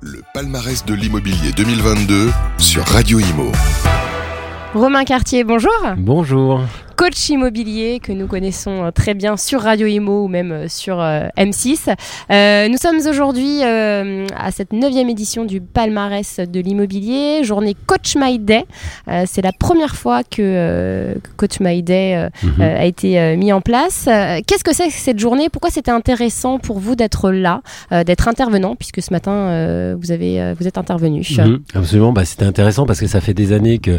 Le palmarès de l'immobilier 2022 sur Radio Imo. Romain Cartier, bonjour. Bonjour coach immobilier que nous connaissons euh, très bien sur Radio Imo ou même euh, sur euh, M6. nous sommes aujourd'hui à cette neuvième édition du palmarès de l'immobilier, journée Coach My Day. C'est la première fois que Coach My Day mhm. a été mis en place. Qu'est-ce que c'est cette journée? Pourquoi c'était intéressant pour vous d'être là, d'être intervenant, puisque ce matin vous, avez, vous êtes intervenu? Mhm. Absolument, bah, c'était intéressant parce que ça fait des années que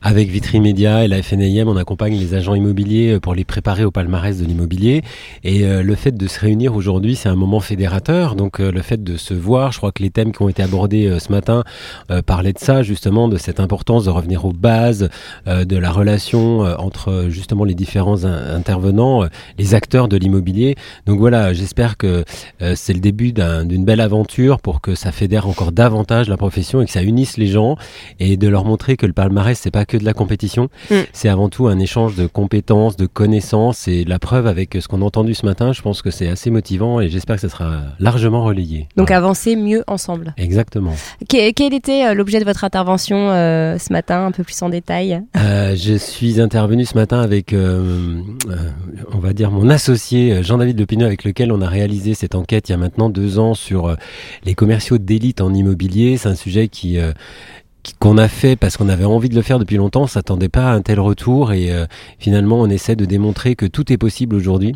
avec Vitry Média et la FNIM, on accompagne les agents immobiliers euh, pour les préparer au palmarès de l'immobilier. Et euh, le fait de se réunir aujourd'hui, c'est un moment fédérateur. Donc euh, le fait de se voir, je crois que les thèmes qui ont été abordés ce matin parlaient de ça, justement, de cette importance de revenir aux bases, de la relation entre justement les différents intervenants, les acteurs de l'immobilier. Donc voilà, j'espère que c'est le début d'une belle aventure pour que ça fédère encore davantage la profession et que ça unisse les gens et de leur montrer que le palmarès, c'est pas que de la compétition, mm. c'est avant tout un échange de compétences, de connaissances et la preuve avec ce qu'on a entendu ce matin, je pense que c'est assez motivant et j'espère que ça sera largement relayé. Donc avancer mieux ensemble. Exactement. quel était euh, l'objet de votre intervention euh, ce matin, un peu plus en détail? Euh, Je suis intervenu ce matin avec, on va dire, mon associé Jean-David Lepineux avec lequel on a réalisé cette enquête il y a maintenant deux ans sur les commerciaux d'élite en immobilier. C'est un sujet qui qu'on a fait parce qu'on avait envie de le faire depuis longtemps, on s'attendait pas à un tel retour et euh, finalement on essaie de démontrer que tout est possible aujourd'hui.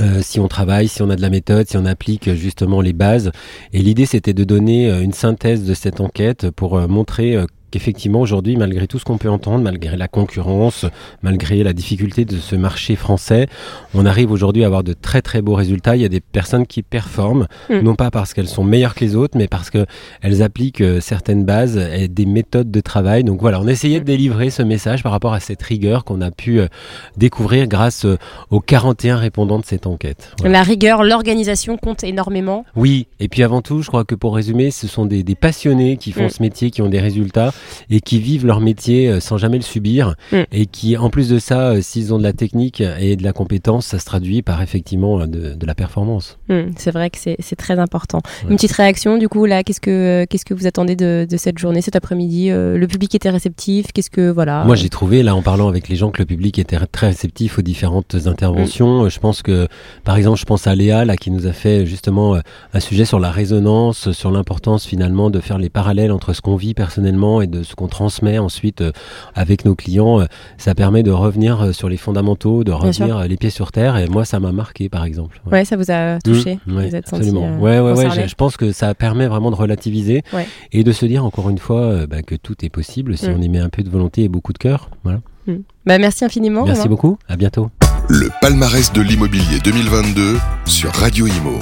Euh, si on travaille, si on a de la méthode, si on applique justement les bases. Et l'idée, c'était de donner euh, une synthèse de cette enquête pour montrer qu'effectivement aujourd'hui, malgré tout ce qu'on peut entendre, malgré la concurrence, malgré la difficulté de ce marché français, on arrive aujourd'hui à avoir de très très beaux résultats. Il y a des personnes qui performent, mm. non pas parce qu'elles sont meilleures que les autres, mais parce qu'elles appliquent euh, certaines bases et des méthodes de travail. Donc voilà, on essayait de délivrer ce message par rapport à cette rigueur qu'on a pu euh, découvrir grâce euh, aux 41 répondants de cette enquête. La rigueur, l'organisation compte énormément. Oui, et puis avant tout, je crois que pour résumer, ce sont des, passionnés qui font mm. ce métier, qui ont des résultats et qui vivent leur métier euh, sans jamais le subir mm. et qui, en plus de ça, euh, s'ils ont de la technique et de la compétence, ça se traduit par effectivement euh, de, la performance. Mm, c'est vrai que c'est très important. Une petite réaction, du coup, là, qu'est-ce que qu'est-ce que vous attendez de, cette journée, cet après-midi Le public était réceptif Qu'est-ce que voilà Moi, j'ai trouvé là, en parlant avec les gens, que le public était très réceptif aux différentes interventions. Mm. Je pense que, par exemple, je pense à Léa là qui nous a fait justement un sujet sur la résonance, sur l'importance finalement de faire les parallèles entre ce qu'on vit personnellement et de ce qu'on transmet ensuite euh, avec nos clients, euh, ça permet de revenir euh, sur les fondamentaux, de revenir les pieds sur terre. Et moi, ça m'a marqué, par exemple. Ouais. ça vous a touché. Mmh, vous êtes absolument. ouais, ouais, ouais. Je, pense que ça permet vraiment de relativiser et de se dire encore une fois bah, que tout est possible si mmh. on y met un peu de volonté et beaucoup de cœur. Voilà. Mmh. Bah, merci infiniment. Merci beaucoup. À bientôt. Le palmarès de l'immobilier 2022 sur Radio Imo.